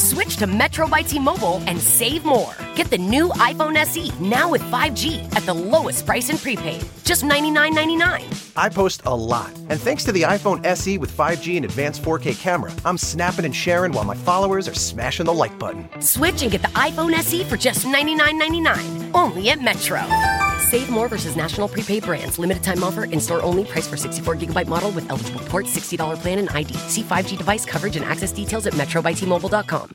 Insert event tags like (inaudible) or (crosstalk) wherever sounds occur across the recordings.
Switch to Metro by T-Mobile and save more. Get the new iPhone SE now with 5G at the lowest price in prepaid, just $99.99. I post a lot, and thanks to the iPhone SE with 5G and advanced 4K camera, I'm snapping and sharing while my followers are smashing the like button. Switch and get the iPhone SE for just $99.99, only at Metro. Save more versus national prepaid brands. Limited time offer. In store only. Price for 64 gigabyte model with eligible port. $60 plan and ID. See 5G device coverage and access details at metrobytmobile.com.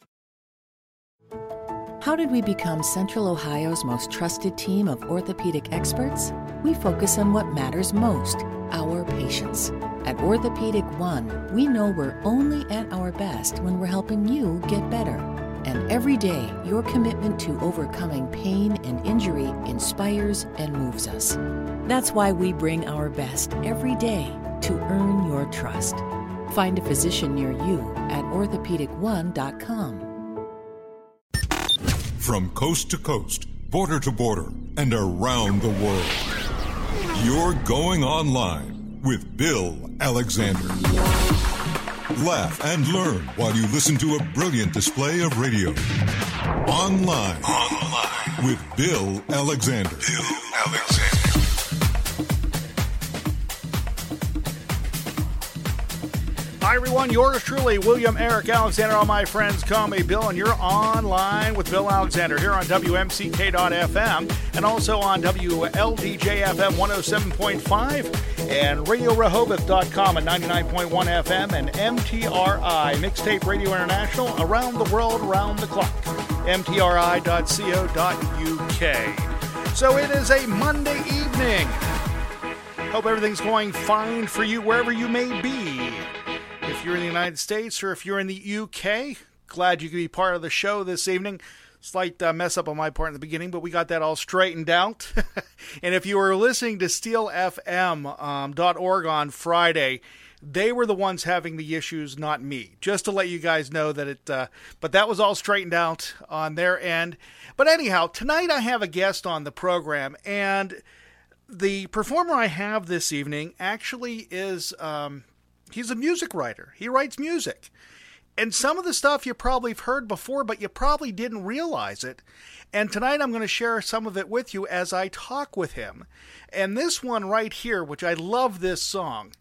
How did we become Central Ohio's most trusted team of orthopedic experts? We focus on what matters most our patients. At Orthopedic One, we know we're only at our best when we're helping you get better. And every day, your commitment to overcoming pain and injury inspires and moves us. That's why we bring our best every day to earn your trust. Find a physician near you at orthopedic1.com. From coast to coast, border to border, and around the world, you're going online with Bill Alexander. Laugh and learn while you listen to a brilliant display of radio. Online. Online. With Bill Alexander. Bill Alexander. Hi, everyone. Yours truly, William Eric Alexander. All my friends call me Bill, and you're online with Bill Alexander here on WMCK.FM and also on WLDJFM 107.5 and RadioRehoboth.com at 99.1 FM and MTRI, Mixtape Radio International, around the world, around the clock. MTRI.co.uk. So it is a Monday evening. Hope everything's going fine for you wherever you may be. You're in the United States or if you're in the UK, glad you could be part of the show this evening. Slight uh, mess up on my part in the beginning, but we got that all straightened out. (laughs) and if you were listening to steelfm.org um, on Friday, they were the ones having the issues, not me. Just to let you guys know that it, uh, but that was all straightened out on their end. But anyhow, tonight I have a guest on the program, and the performer I have this evening actually is um, he's a music writer. He writes music. And some of the stuff you probably have heard before, but you probably didn't realize it. And tonight I'm going to share some of it with you as I talk with him. And this one right here, which I love this song,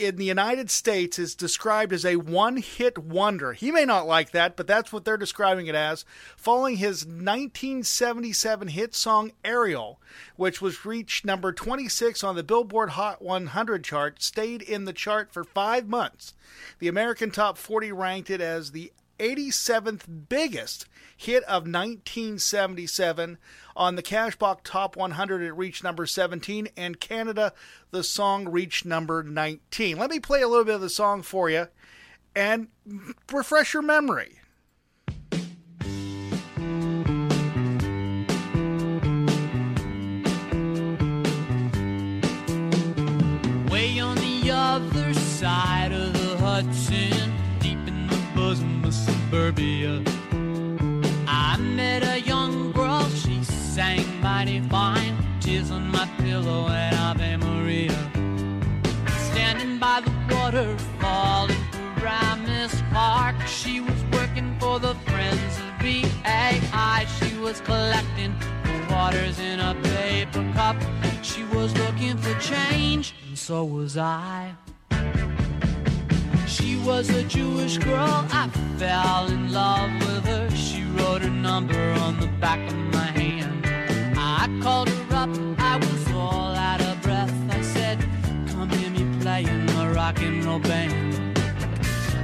in the United States is described as a one hit wonder. He may not like that, but that's what they're describing it as. Following his 1977 hit song Ariel, which was reached number 26 on the Billboard Hot 100 chart, stayed in the chart for five months. The American Top 40 ranked it as the 87th biggest hit of 1977. On the Cashbox Top 100, it reached number 17, and Canada, the song reached number 19. Let me play a little bit of the song for you and refresh your memory. Way on the other side of the Hudson, deep in the bosom of suburbia I met a young fine. Tears on my pillow and Ave Maria. Standing by the waterfall in Paramus Park, she was working for the Friends of BAI. She was collecting the waters in a paper cup. She was looking for change, and so was I. She was a Jewish girl, I fell in love with her. She wrote her number on the back of my hand. Called her up, I was all out of breath. I said, Come hear me playing a rock and roll band.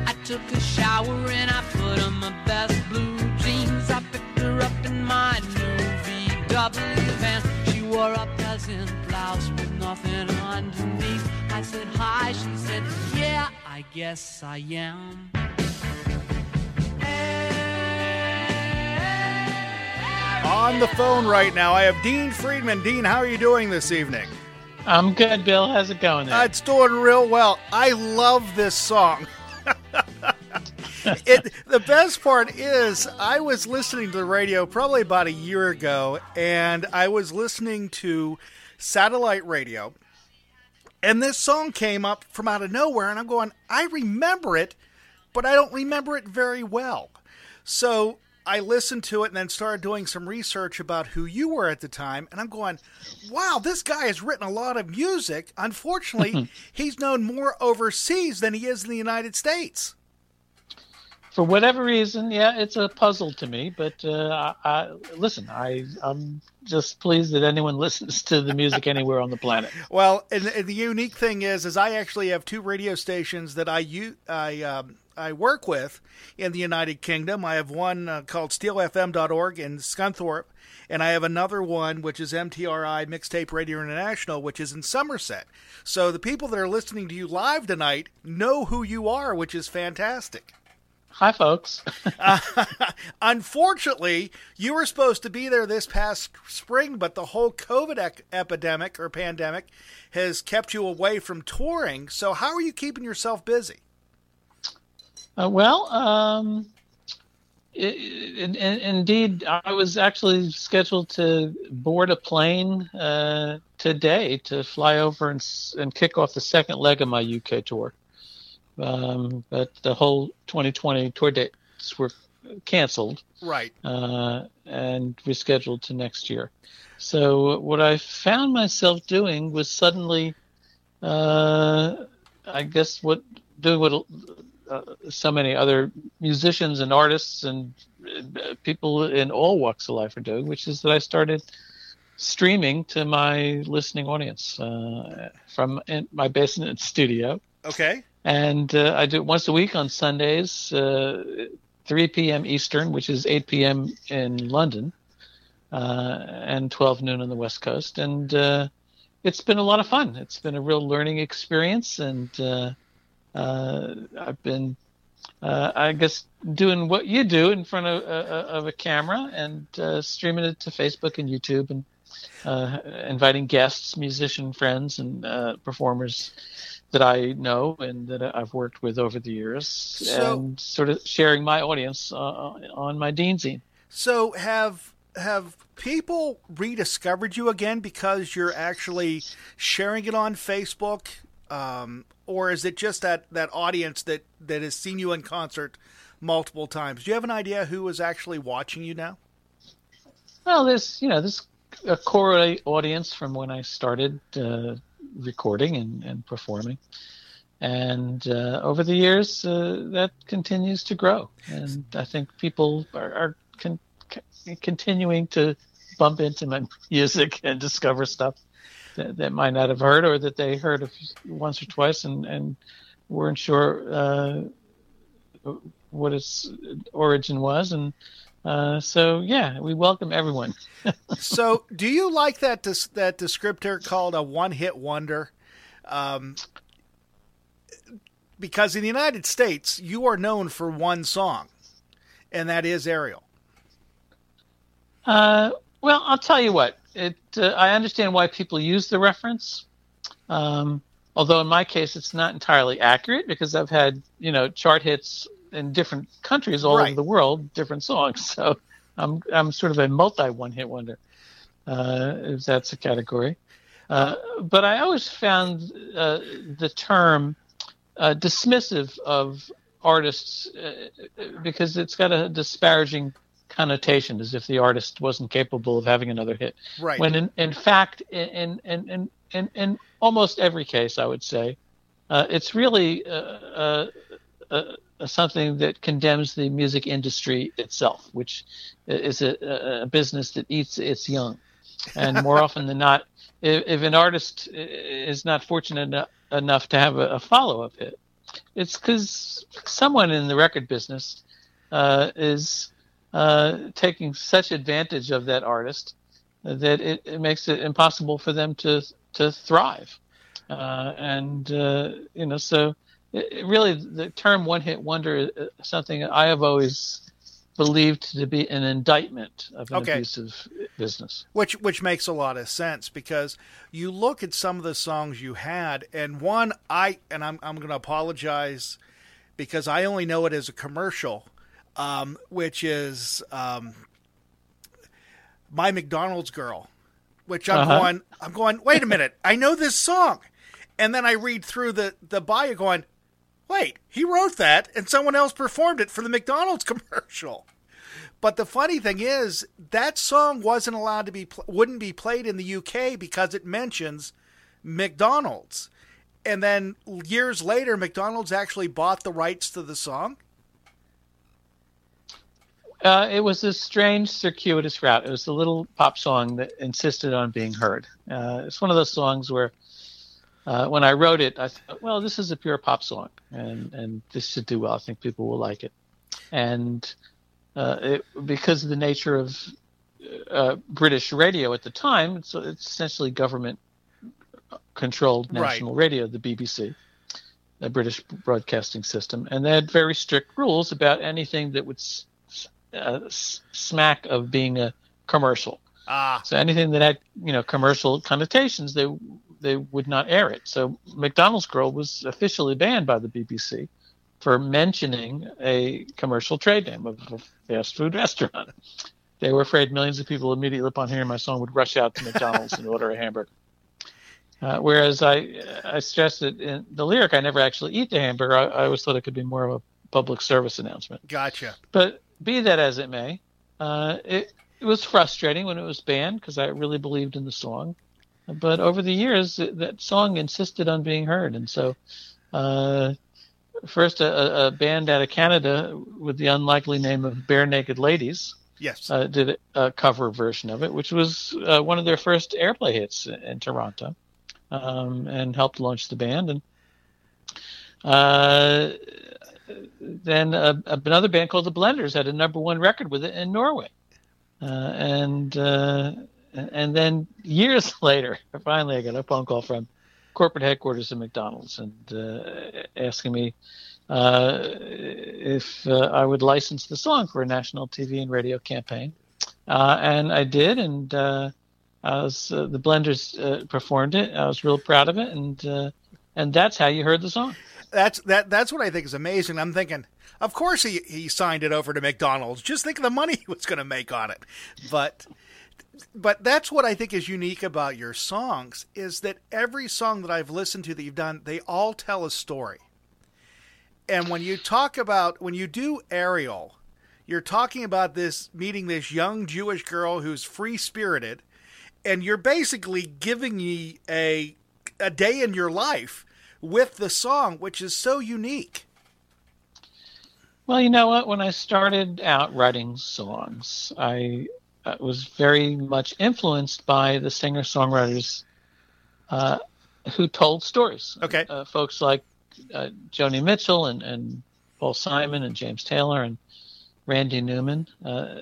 I took a shower and I put on my best blue jeans. I picked her up in my new VW van. She wore a peasant blouse with nothing underneath. I said hi, she said, Yeah, I guess I am. On the phone right now, I have Dean Friedman. Dean, how are you doing this evening? I'm good, Bill. How's it going? Uh, it's doing real well. I love this song. (laughs) it, the best part is, I was listening to the radio probably about a year ago, and I was listening to satellite radio, and this song came up from out of nowhere, and I'm going, I remember it, but I don't remember it very well. So I listened to it and then started doing some research about who you were at the time, and I'm going, wow, this guy has written a lot of music. Unfortunately, (laughs) he's known more overseas than he is in the United States. For whatever reason, yeah, it's a puzzle to me. But uh, I, I, listen, I I'm just pleased that anyone (laughs) listens to the music anywhere on the planet. Well, and, and the unique thing is, is I actually have two radio stations that I u- I um, I work with in the United Kingdom. I have one uh, called SteelFM.org in Scunthorpe, and I have another one which is MTRI Mixtape Radio International, which is in Somerset. So the people that are listening to you live tonight know who you are, which is fantastic. Hi, folks. uh, (laughs) unfortunately, you were supposed to be there this past spring, but the whole COVID ec- epidemic or pandemic has kept you away from touring. So, how are you keeping yourself busy? Uh, well, um, it, it, it, indeed, I was actually scheduled to board a plane uh, today to fly over and, and kick off the second leg of my UK tour. Um, but the whole 2020 tour dates were canceled, right, uh, and rescheduled to next year. So what I found myself doing was suddenly, uh, I guess, what do what uh, so many other musicians and artists and uh, people in all walks of life are doing, which is that I started streaming to my listening audience uh, from my basement (laughs) studio. Okay. And uh, I do it once a week on Sundays, uh, 3 p.m. Eastern, which is 8 p.m. in London, uh, and 12 noon on the West Coast. And it's been a lot of fun. It's been a real learning experience, and uh, I've been, uh, I guess, doing what you do in front of, uh, of a camera and uh, streaming it to Facebook and YouTube and uh, inviting guests, musician friends, and uh, performers that I know and that I've worked with over the years, so, and sort of sharing my audience on my Deanzine. So have have people rediscovered you again because you're actually sharing it on Facebook um, or is it just that that audience that that has seen you in concert multiple times? Do you have an idea who is actually watching you now? Well, there's you know there's a core audience from when I started uh, recording and, and performing, and uh, over the years uh, that continues to grow, and I think people are, are con- continuing to bump into my (laughs) music and discover stuff that, that might not have heard or that they heard few, once or twice and, and weren't sure uh, what its origin was. And uh, so, yeah, we welcome everyone. (laughs) so, do you like that des- that descriptor called a one hit wonder? Um, because in the United States, you are known for one song, and that is Ariel. Uh, well, I'll tell you what it uh, I understand why people use the reference. Um, although in my case it's not entirely accurate because I've had you know chart hits in different countries all right. over the world, different songs. (laughs) So I'm I'm sort of a multi one hit wonder, uh, if that's a category. Uh, but I always found uh, the term uh, dismissive of artists uh, because it's got a disparaging connotation as if the artist wasn't capable of having another hit. Right. When in, in fact, in, in, in, in, in almost every case, I would say, uh, it's really uh, uh, uh, something that condemns the music industry itself, which is a, a business that eats its young. And more often than not, if, if, an artist is not fortunate enough to have a, a follow up hit, it's because someone in the record business uh, is uh, taking such advantage of that artist that it, it, makes it impossible for them to to thrive. Uh, and uh, you know, so it, it really the term "one hit wonder" is something I have always believed to be an indictment of an okay. abusive business. Which which makes a lot of sense because you look at some of the songs you had, and one I and I'm I'm going to apologize because I only know it as a commercial um, which is um, my McDonald's girl, which I'm uh-huh. going. I'm going. Wait a minute, I know this song, and then I read through the the bio, going, wait, he wrote that, and someone else performed it for the McDonald's (laughs) commercial. But the funny thing is, that song wasn't allowed to be, pl- wouldn't be played in the UK because it mentions McDonald's. And then years later, McDonald's actually bought the rights to the song. Uh, it was a strange, circuitous route. It was a little pop song that insisted on being heard. Uh, it's one of those songs where, uh, when I wrote it, I thought, well, this is a pure pop song, and and this should do well. I think people will like it. And uh, it, because of the nature of uh, British radio at the time, it's, it's essentially government controlled national Right. radio, the BBC, the British broadcasting system, and they had very strict rules about anything that would s- uh, smack of being a commercial. Ah, So anything that had you know commercial connotations, they they would not air it. So McDonald's Girl was officially banned by the BBC for mentioning a commercial trade name of a fast food restaurant. They were afraid millions of people immediately upon hearing my song would rush out to McDonald's and order a hamburger. Uh, whereas I I stressed that in the lyric, I never actually eat the hamburger. I, I always thought it could be more of a public service announcement. gotcha. But be that as it may, uh, it, it was frustrating when it was banned because I really believed in the song. But over the years, it, that song insisted on being heard, and so uh, first a, a- a band out of Canada with the unlikely name of Barenaked Ladies Yes. uh, did a cover version of it, which was uh, one of their first airplay hits in Toronto, um, and helped launch the band. And uh, then uh, another band called the Blenders had a number one record with it in Norway, uh, and uh, and then years (laughs) later, finally, I got a phone call from corporate headquarters of McDonald's and uh, asking me uh, if uh, I would license the song for a national TV and radio campaign, uh, and I did, and I was the Blenders performed it. I was real proud of it, and and that's how you heard the song. That's that. That's what I think is amazing. I'm thinking, of course he he signed it over to McDonald's. Just think of the money (laughs) he was going to make on it. But but that's what I think is unique about your songs is that every song that I've listened to that you've done, they all tell a story. And when you talk about when you do Ariel, you're talking about this meeting this young Jewish girl who's free spirited, and you're basically giving me a a day in your life with the song, which is so unique. Well, you know what? When I started out writing songs, I uh, was very much influenced by the singer songwriters uh, who told stories. Okay. Uh, folks like uh, Joni Mitchell and, and Paul Simon and James Taylor and Randy Newman. Uh,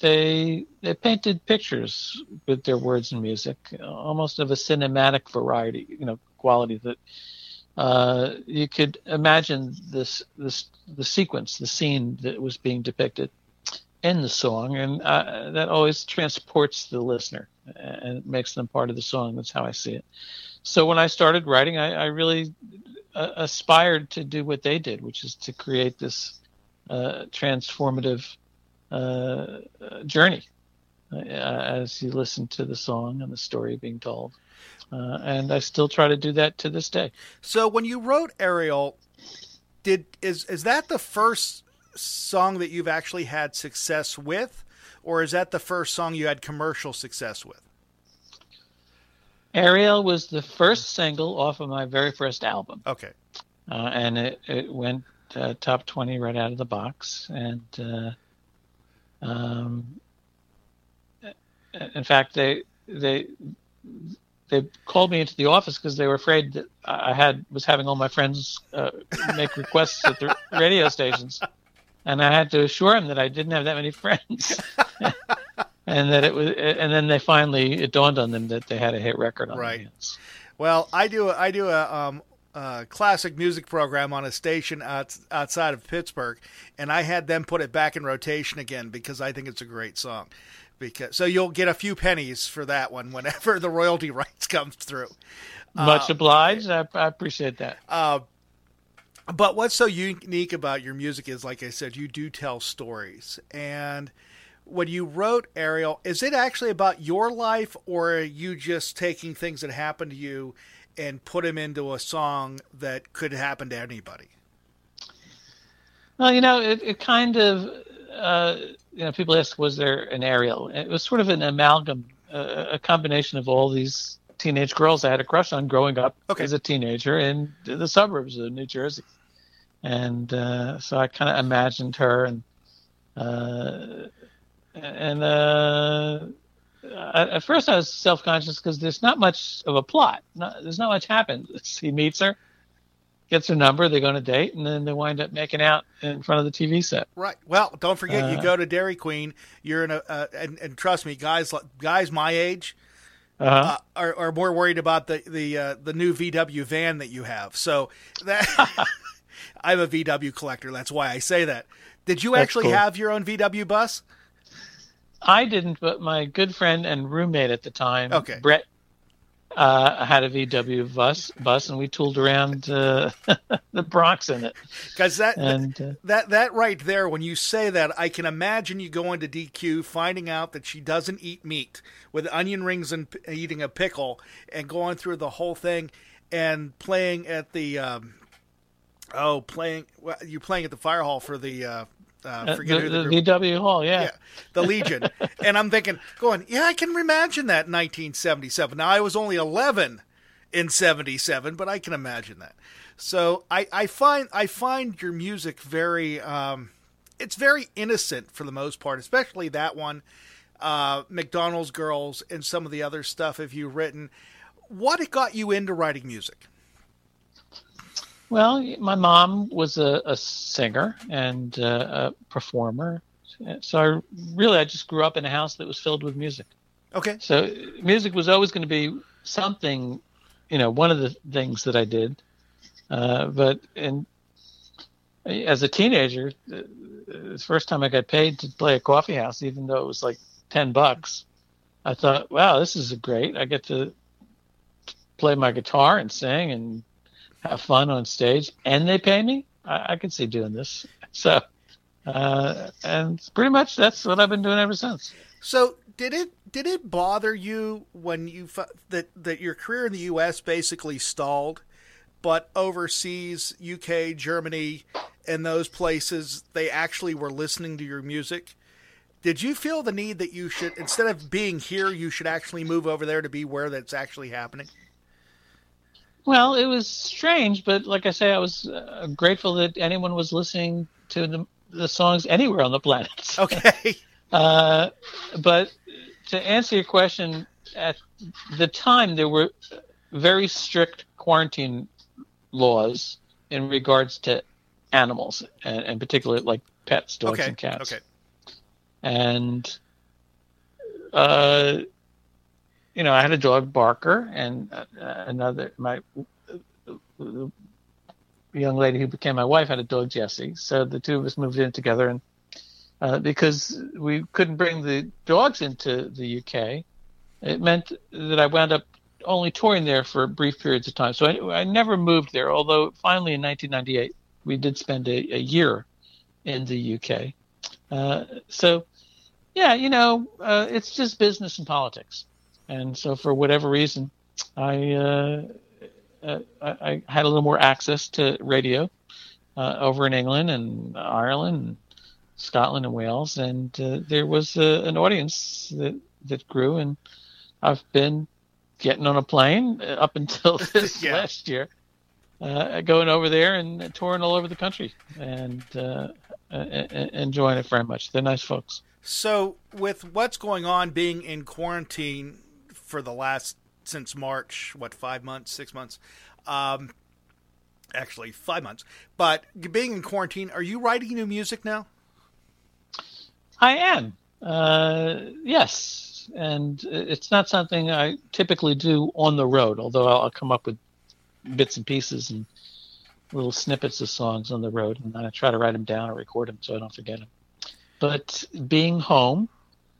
they they painted pictures with their words and music, almost of a cinematic variety, you know, quality that uh, you could imagine this this the sequence, the scene that was being depicted in the song, and uh, that always transports the listener and makes them part of the song. That's how I see it. So when I started writing, I, I really uh, aspired to do what they did, which is to create this uh, transformative uh, uh, journey uh, as you listen to the song and the story being told. Uh, and I still try to do that to this day. So when you wrote Ariel, did is is that the first song that you've actually had success with, or is that the first song you had commercial success with? Ariel was the first single off of my very first album, Okay. uh, and it, it went uh, top 20 right out of the box. And uh, um, in fact, they they they called me into the office because they were afraid that I had was having all my friends uh, make requests at the (laughs) radio stations, and I had to assure them that I didn't have that many friends. (laughs) And that it was, and then they finally it dawned on them that they had a hit record on Right. Well, I do a, I do a um a classic music program on a station out, outside of Pittsburgh, and I had them put it back in rotation again because I think it's a great song. Because so you'll get a few pennies for that one whenever the royalty (laughs) rights comes through. Much obliged. I, I appreciate that. But what's so unique about your music is, like I said, you do tell stories. And when you wrote Ariel, is it actually about your life, or are you just taking things that happened to you and put them into a song that could happen to anybody? Well, you know, it, it kind of uh, you know, people ask, was there an Ariel? It was sort of an amalgam, uh, a combination of all these teenage girls I had a crush on growing up Okay. as a teenager in the suburbs of New Jersey, and uh, so I kind of imagined her and uh, and uh, at first I was self conscious because there's not much of a plot. Not, there's not much happens. (laughs) He meets her, gets her number, they go on a date, and then they wind up making out in front of the TV set. Right. Well, don't forget, you Uh, go to Dairy Queen. You're in a, uh, and, and trust me, guys, guys my age Uh-huh. uh, are, are more worried about the the uh, the new VW van that you have. So that (laughs) I'm a VW collector. That's why I say that. Did you That's actually cool. have your own VW bus? I didn't, but my good friend and roommate at the time, Okay. Brett, uh, had a VW bus, bus, and we tooled around uh, (laughs) the Bronx in it. Because that And uh, that that right there, when you say that, I can imagine you going to DQ, finding out that she doesn't eat meat with onion rings and p- eating a pickle, and going through the whole thing, and playing at the um, oh, playing well, you're playing at the fire hall for the uh, uh, forget the, the the, VW Hall, yeah. yeah, the Legion, (laughs) and I'm thinking, going, yeah, I can imagine that in 1977. Now I was only 11 in 77, but I can imagine that. So I, I find I find your music very um, it's very innocent for the most part, especially that one, uh, McDonald's Girls, and some of the other stuff have you written. What got you into writing music? Well, my mom was a, a singer and uh, a performer, so I really I just grew up in a house that was filled with music. Okay, So music was always going to be something, you know, one of the things that I did. Uh, but in as a teenager, uh, the first time I got paid to play a coffee house, even though it was like ten bucks, I thought, wow, this is great. I get to play my guitar and sing and have fun on stage, and they pay me. I, I could see doing this. So, uh, and pretty much that's what I've been doing ever since. So did it did it bother you when you that that your career in the U.S. basically stalled, but overseas, UK, Germany, and those places, they actually were listening to your music? Did you feel the need that you should instead of being here, you should actually move over there to be where that's actually happening? Well, it was strange, but like I say, I was uh, grateful that anyone was listening to the, the songs anywhere on the planet. (laughs) Okay. Uh, but to answer your question, at the time there were very strict quarantine laws in regards to animals, and, and particularly like pets, dogs okay. and cats. Okay. and uh, you know, I had a dog Barker, and uh, another my the young lady who became my wife had a dog Jesse. So the two of us moved in together, and uh, because we couldn't bring the dogs into the UK, it meant that I wound up only touring there for brief periods of time. So I, I never moved there. Although finally in 1998 we did spend a, a year in the UK. Uh, so yeah, you know, uh, it's just business and politics. And so for whatever reason, I, uh, uh, I, I had a little more access to radio uh, over in England and Ireland, and Scotland and Wales, and uh, there was uh, an audience that that grew, and I've been getting on a plane up until (laughs) this Yeah. last year, uh, going over there and touring all over the country, and uh, enjoying it very much. They're nice folks. So, with what's going on, being in quarantine for the last since March, what five months, six months, um, actually five months. But being in quarantine, are you writing new music now? I am. Uh, yes, and it's not something I typically do on the road. Although I'll, come up with bits and pieces and little snippets of songs on the road, and I try to write them down or record them so I don't forget them. But being home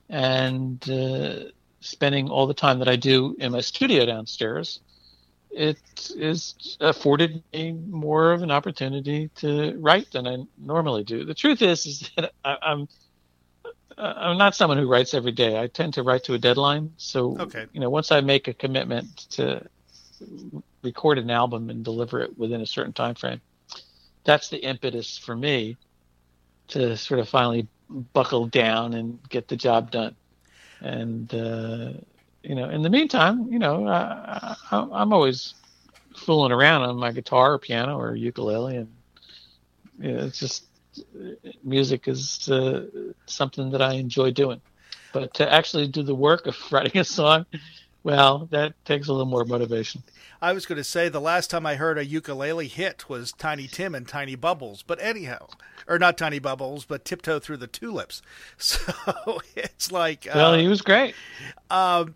and uh, spending all the time that I do in my studio downstairs, it is afforded me more of an opportunity to write than I normally do. The truth is, is (laughs) that I, I'm uh, I'm not someone who writes every day. I tend to write to a deadline. So, Okay. you know, once I make a commitment to record an album and deliver it within a certain time frame, that's the impetus for me to sort of finally buckle down and get the job done. And uh, you know, in the meantime, you know, I, I, I'm always fooling around on my guitar or piano or ukulele, and you know, it's just music is uh, something that I enjoy doing. But to actually do the work of (laughs) writing a song, well, that takes a little more motivation. I was going to say the last time I heard a ukulele hit was Tiny Tim and Tiny Bubbles, but anyhow, or not Tiny Bubbles, but Tiptoe Through the Tulips. (laughs) So it's like, well, uh, he was great. Um,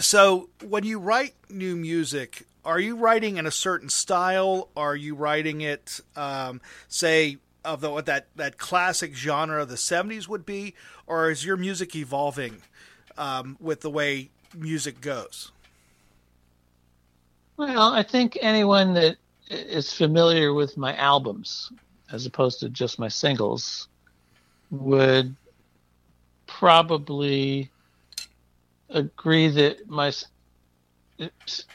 so when you write new music, are you writing in a certain style? Are you writing it, um, say, of the, what that, that classic genre of the 70s would be? Or is your music evolving um, with the way music goes? Well, I think anyone that is familiar with my albums, as opposed to just my singles, would probably agree that my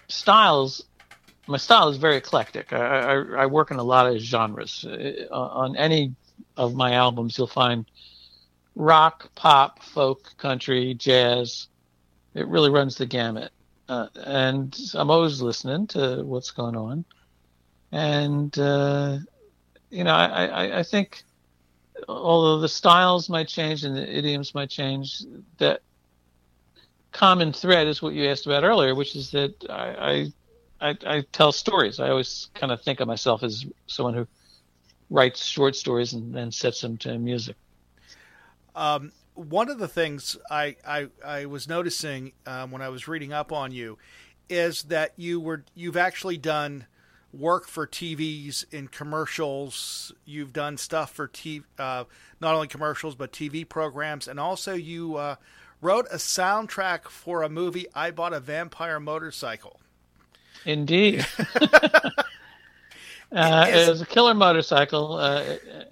styles my style is very eclectic. I, I, I, work in a lot of genres. Uh, on any of my albums, you'll find rock, pop, folk, country, jazz. It really runs the gamut. Uh, and I'm always listening to what's going on. And, uh, you know, I, I, I think although the styles might change and the idioms might change, that common thread is what you asked about earlier, which is that I, I, I, I tell stories. I always kind of think of myself as someone who writes short stories and then sets them to music. Um, one of the things I, I, I was noticing um, when I was reading up on you is that you were you've actually done work for TVs in commercials. You've done stuff for TV, uh, not only commercials but TV programs, and also you uh, wrote a soundtrack for a movie. I bought a vampire motorcycle. Indeed. (laughs) Uh, it was a killer motorcycle, uh,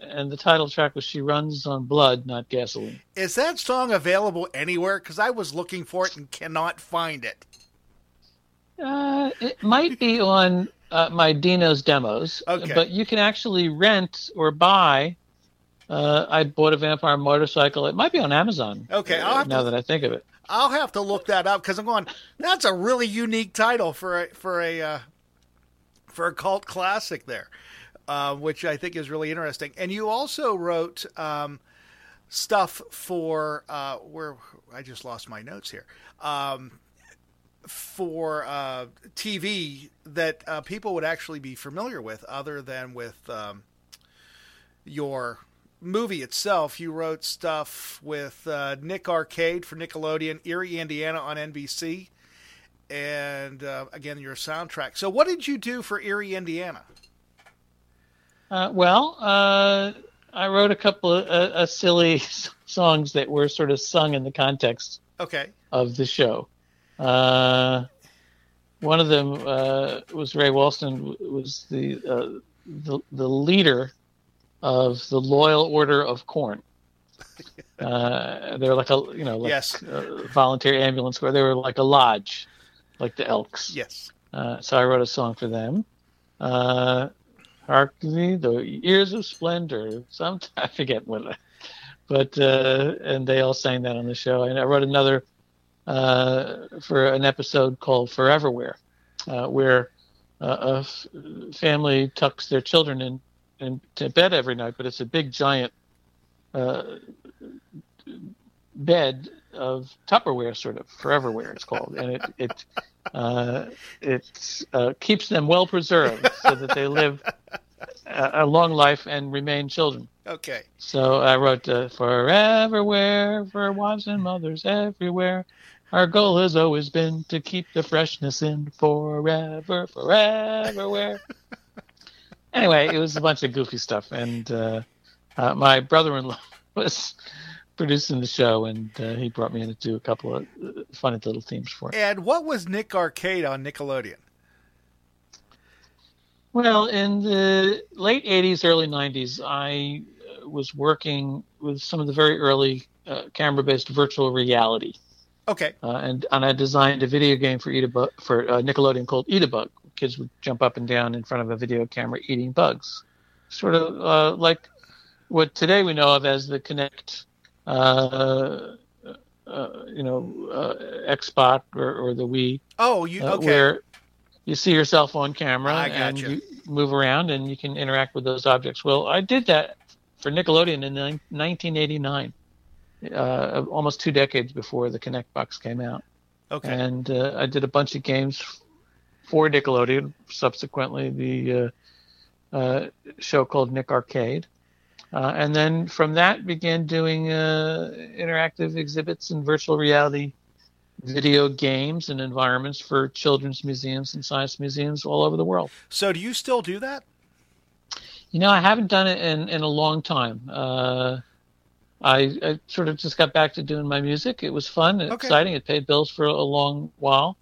and the title track was "She Runs on Blood, Not Gasoline." Is that song available anywhere? Because I was looking for it and cannot find it. Uh, it might be on uh, my Dino's demos, okay. but you can actually rent or buy. Uh, I bought a vampire motorcycle. It might be on Amazon. Okay, now to, that I think of it, I'll have to look that up because I'm going. That's a really unique title for a for a uh, for a cult classic there, uh, which I think is really interesting. And you also wrote um, stuff for uh, where I just lost my notes here. Um, for uh, TV that uh, people would actually be familiar with, other than with um, your movie itself. You wrote stuff with uh, Nick Arcade for Nickelodeon, Eerie, Indiana on NBC, and uh, again your soundtrack. So, what did you do for Eerie, Indiana? Uh, well, uh, I wrote a couple of uh, silly (laughs) songs that were sort of sung in the context okay. of the show. Uh, one of them uh, was Ray Walston was the, the the leader of the Loyal Order of Corn. (laughs) they're like a you know like yes. a volunteer ambulance where they were like a lodge like the Elks. Yes. Uh, so I wrote a song for them. Uh, Hark thee, the years of splendor. Some (laughs) I forget what, I but uh, and they all sang that on the show. And I wrote another uh, for an episode called Foreverware, uh, where uh, a f- family tucks their children in, in to bed every night, but it's a big giant uh, bed of Tupperware, sort of Foreverware, it's called, and it it uh, it uh, keeps them well preserved so that they live a, a, long life and remain children. Okay. So I wrote uh, Foreverware for wives and mothers everywhere. Our goal has always been to keep the freshness in forever, foreverware. anyway, it was a bunch of goofy stuff, and uh, uh, my brother-in-law (laughs) was producing the show, and uh, he brought me in to do a couple of uh, funny little themes for it. And what was Nick Arcade on Nickelodeon? Well, in the late '80s, early '90s, I uh, was working with some of the very early uh, camera-based virtual reality. Okay. Uh, and and I designed a video game for Eat for uh, Nickelodeon called Eat a Bug. Kids would jump up and down in front of a video camera eating bugs, sort of like what today we know of as the Kinect, uh, uh, you know, uh, Xbox or, or the Wii, Oh, you uh, okay? where you see yourself on camera I and you move around and you can interact with those objects. Well, I did that for Nickelodeon in nin- 1989, uh, almost two decades before the Kinect box came out. okay. And uh, I did a bunch of games for Nickelodeon. Subsequently, the uh, uh, show called Nick Arcade. Uh, and then from that began doing uh, interactive exhibits and virtual reality video games and environments for children's museums and science museums all over the world. So, do you still do that? You know, I haven't done it in, in a long time. Uh, I, I sort of just got back to doing my music. It was fun Okay. exciting. It paid bills for a long while.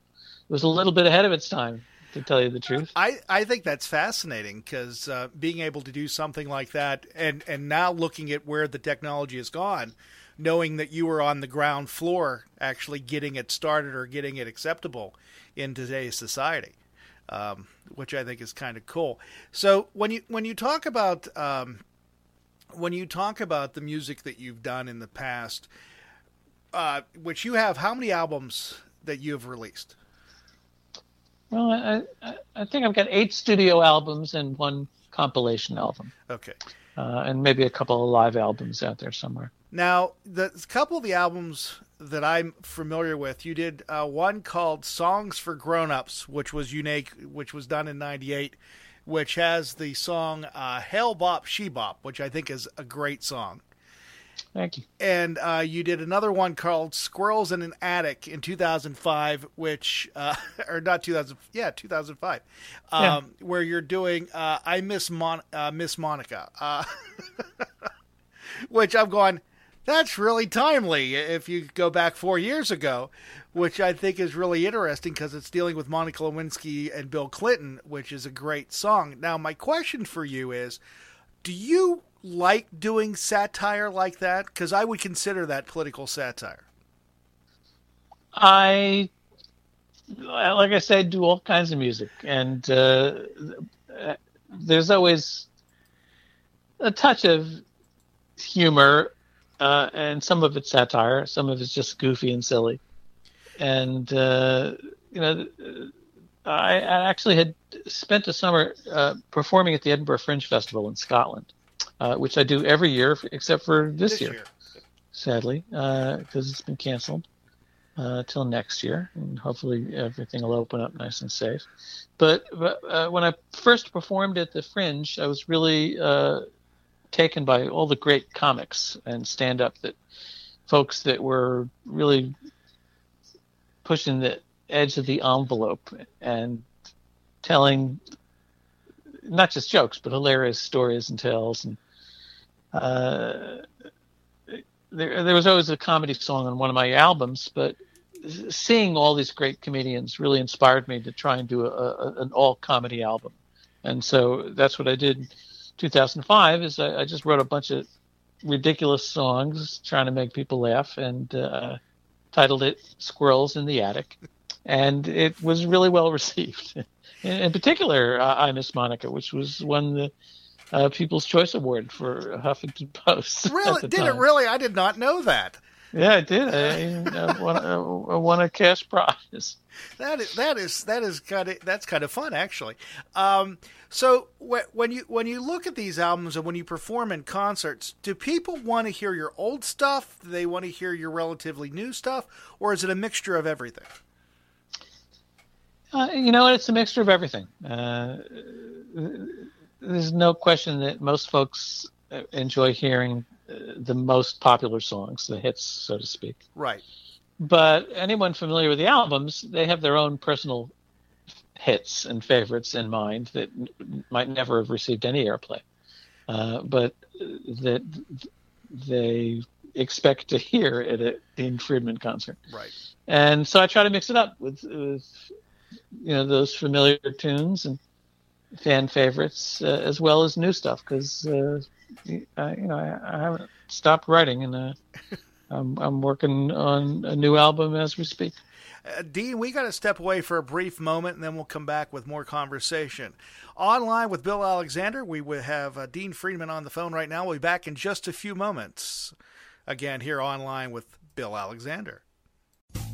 It was a little bit ahead of its time, to tell you the truth. I, I think that's fascinating because uh, being able to do something like that and, and now looking at where the technology has gone, knowing that you were on the ground floor actually getting it started or getting it acceptable in today's society, um, which I think is kind of cool. So when you when you talk about um, when you talk about the music that you've done in the past, uh, which you have, how many albums that you have released? Well, I, I, I think I've got eight studio albums and one compilation album, Okay. uh, and maybe a couple of live albums out there somewhere. Now, the a couple of the albums that I'm familiar with, you did uh, one called "Songs for Grown-Ups," which was unique, which was done in '98, which has the song uh, "Hell Bop She Bop," which I think is a great song. Thank you. And uh, you did another one called "Squirrels in an Attic" in 2005, which uh, (laughs) or not 2000, yeah, 2005, um, Yeah. where you're doing uh, "I Miss Mon- uh, Miss Monica," uh, (laughs) which I'm going. That's really timely if you go back four years ago, which I think is really interesting because it's dealing with Monica Lewinsky and Bill Clinton, which is a great song. Now, my question for you is do you like doing satire like that? Because I would consider that political satire. I, like I said, do all kinds of music, and uh, there's always a touch of humor, uh, and some of it's satire, some of it's just goofy and silly. And uh, you know, I, I actually had spent a summer uh, performing at the Edinburgh Fringe Festival in Scotland, uh, which I do every year except for this, year sadly, because it's been canceled uh, till next year, and hopefully everything will open up nice and safe. But, but uh, when I first performed at the Fringe, I was really uh, taken by all the great comics and stand up that folks that were really pushing the edge of the envelope and telling not just jokes but hilarious stories and tales and uh, there, there was always a comedy song on one of my albums, but seeing all these great comedians really inspired me to try and do a, a, an all comedy album. And so that's what I did in 2005 is I, I just wrote a bunch of ridiculous songs trying to make people laugh and uh, titled it Squirrels in the Attic. And it was really well (laughs) received. In, in particular, uh, I Miss Monica, which was won the uh, People's Choice Award for Huffington (laughs) Post. Really? Did it really? I did not know that. Yeah, I did. I, I, won, I won a cash prize. (laughs) That is that is that is kind of that's kind of fun actually. Um, so wh- when you when you look at these albums and when you perform in concerts, do people want to hear your old stuff? Do they want to hear your relatively new stuff, or is it a mixture of everything? Uh, you know, it's a mixture of everything. Uh, there's no question that most folks enjoy hearing uh, the most popular songs, the hits, so to speak. Right. But anyone familiar with the albums, they have their own personal hits and favorites in mind that n- might never have received any airplay, uh, but that they expect to hear at a Dean Friedman concert. Right. And so I try to mix it up with, with you know, those familiar tunes and fan favorites, uh, as well as new stuff, because uh, you know I, I haven't stopped writing, and uh, I'm, I'm working on a new album as we speak. Uh, Dean, we got to step away for a brief moment, and then we'll come back with more conversation. Online with Bill Alexander, we will have uh, Dean Friedman on the phone right now. We'll be back in just a few moments. Again, here online with Bill Alexander.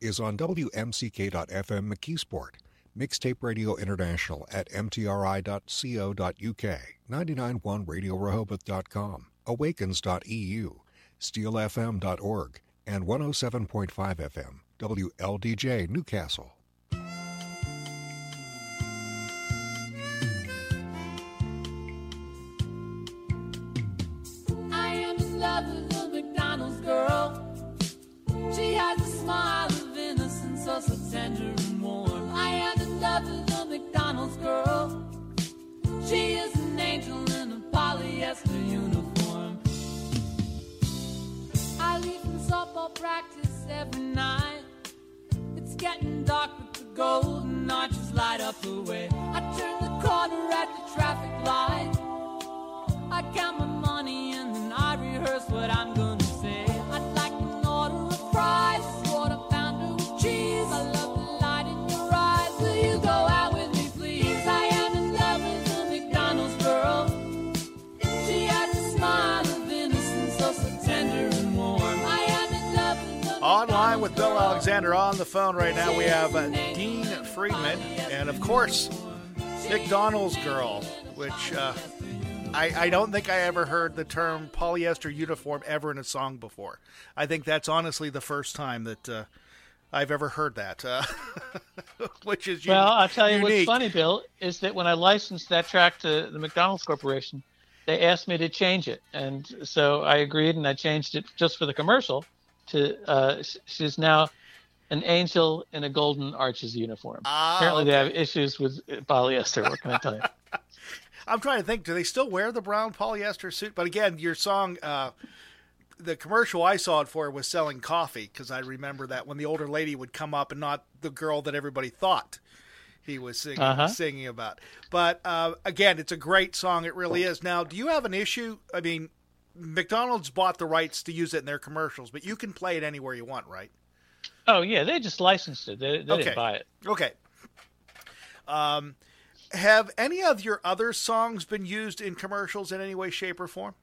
is on WMCK.FM McKeesport, Mixtape Radio International at mtri.co.uk, 991 RadioRehoboth.com, awakens.eu, steelfm.org, and 107.5 FM, WLDJ Newcastle. I am in love with a McDonald's girl. She has a smile tender and warm. I am in love with a McDonald's girl. She is an angel in a polyester uniform. I leave from softball practice every night. It's getting dark, but the golden arches light up the way. I turn the corner at the traffic light. I count my money and then I rehearse what I'm gonna Alexander on the phone right now, we have uh, Dean Friedman, and of course, McDonald's Girl, which uh, I, I don't think I ever heard the term polyester uniform ever in a song before. I think that's honestly the first time that uh, I've ever heard that, uh, (laughs) which is Well, I'll tell you unique. what's funny, Bill, is that when I licensed that track to the McDonald's Corporation, they asked me to change it, and so I agreed, and I changed it just for the commercial. To uh, she's now an angel in a golden arches uniform. Ah, Apparently, they have issues with uh, polyester. What can I tell you? (laughs) I'm trying to think. Do they still wear the brown polyester suit? But again, your song, uh, the commercial I saw it for was selling coffee because I remember that when the older lady would come up and not the girl that everybody thought he was singing, Uh-huh. singing about. But uh, again, it's a great song. It really is. Now, do you have an issue? I mean, McDonald's bought the rights to use it in their commercials, but you can play it anywhere you want, right? Oh yeah, they just licensed it. They, they Okay. didn't buy it. Okay. Um, have any of your other songs been used in commercials in any way, shape, or form?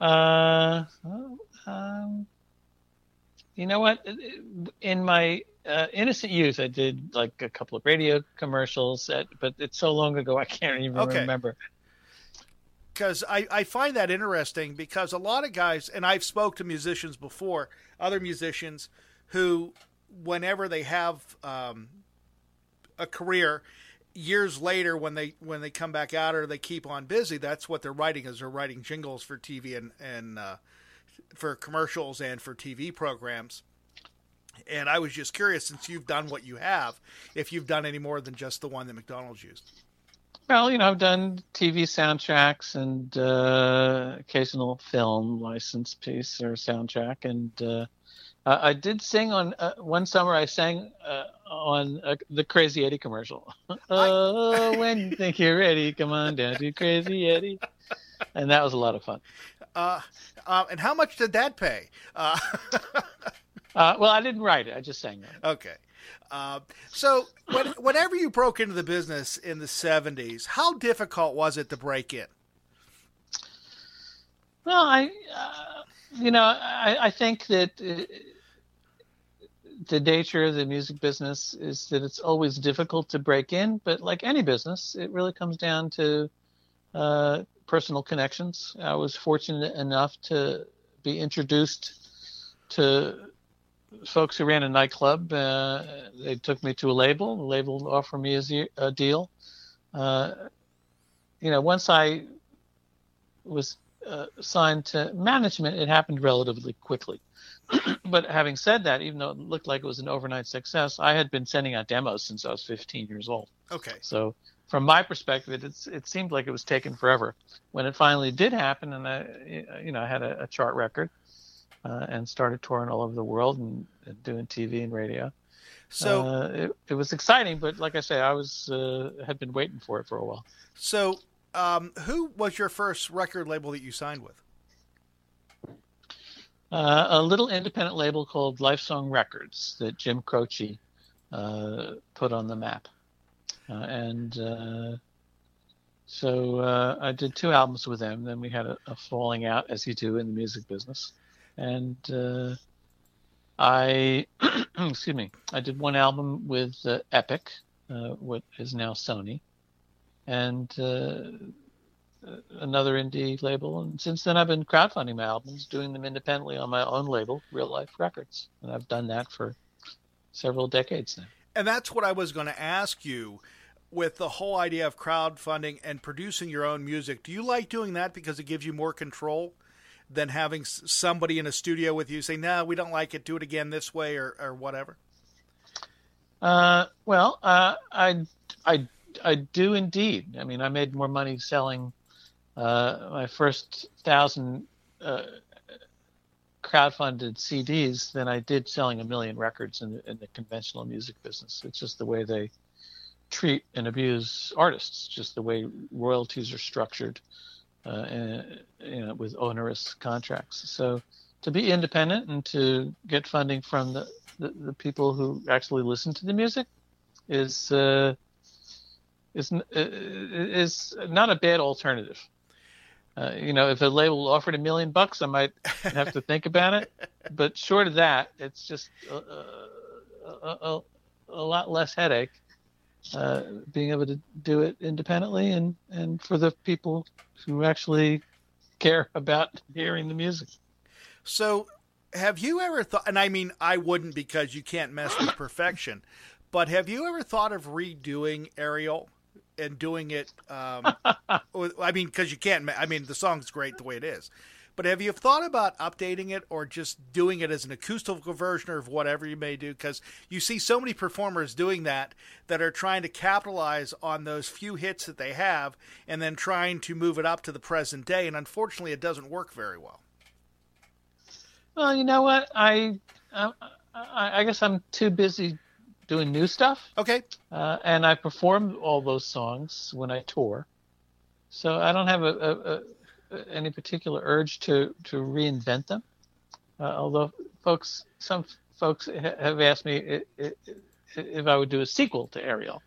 Uh, um, you know what? In my uh, innocent youth, I did like a couple of radio commercials, at, but it's so long ago I can't even Okay. remember. because I, I find that interesting because a lot of guys and I've spoke to musicians before, other musicians who, whenever they have um, a career, years later when they when they come back out or they keep on busy, that's what they're writing is they're writing jingles for TV and and uh, for commercials and for TV programs. And I was just curious, since you've done what you have, if you've done any more than just the one that McDonald's used. Well, you know, I've done TV soundtracks and uh, occasional film license piece or soundtrack, and uh, I I did sing on uh, one summer. I sang uh, on uh, the Crazy Eddie commercial. (laughs) oh, when you think you're ready, come on down to Crazy Eddie, and that was a lot of fun. Uh, uh, and how much did that pay? Uh, (laughs) Uh, well, I didn't write it; I just sang it. Okay. Uh, so, when, whenever you broke into the business in the 70s, how difficult was it to break in? Well, I, uh, you know, I, I think that uh, the nature of the music business is that it's always difficult to break in, but like any business, it really comes down to uh, personal connections. I was fortunate enough to be introduced to folks who ran a nightclub. Uh, they took me to a label. The label offered me a, a deal. Uh, you know, once I was uh, signed to management, it happened relatively quickly. (clears throat) but having said that, even though it looked like it was an overnight success, I had been sending out demos since I was 15 years old. Okay. So from my perspective, it's it seemed like it was taken forever. When it finally did happen, and I, you know, I had a, a chart record uh, and started touring all over the world and, and doing TV and radio. So uh, it, it was exciting, but like I say, I was uh, had been waiting for it for a while. So, um, who was your first record label that you signed with? Uh, a little independent label called Lifesong Records that Jim Croce uh, put on the map. Uh, and uh, so uh, I did two albums with them. Then we had a, a, falling out, as you do in the music business. And uh, I, (clears throat) excuse me, I did one album with Epic, what is now Sony. And another indie label, and since then I've been crowdfunding my albums, doing them independently on my own label, Real Life Records, and I've done that for several decades now. And that's what I was going to ask you with the whole idea of crowdfunding and producing your own music. Do you like doing that because it gives you more control than having somebody in a studio with you say, "No, we don't like it. Do it again this way," or or whatever? Uh, well, uh, I I I do indeed. I mean, I made more money selling uh, my first thousand uh, crowdfunded CDs than I did selling a million records in the, in the conventional music business. It's just the way they treat and abuse artists, just the way royalties are structured, uh, and, you know, with onerous contracts. So to be independent and to get funding from the, the, the people who actually listen to the music is uh, is is not a bad alternative. Uh, you know, if a label offered a million bucks, I might have to think about it. But short of that, it's just a, a, a, a lot less headache uh, being able to do it independently and, and for the people who actually care about hearing the music. So, have you ever thought, and I mean, I wouldn't because you can't mess with perfection, but have you ever thought of redoing Ariel? And doing it. Um, (laughs) I mean, because you can't. I mean, the song's great the way it is. But have you thought about updating it or just doing it as an acoustical version or whatever you may do? Because you see so many performers doing that that are trying to capitalize on those few hits that they have and then trying to move it up to the present day. And unfortunately, it doesn't work very well. Well, you know what? I I, I guess I'm too busy doing new stuff. Okay. Uh, and I perform all those songs when I tour, so I don't have a, a, a any particular urge to to reinvent them. Uh, although folks, some folks have asked me if I would do a sequel to Ariel.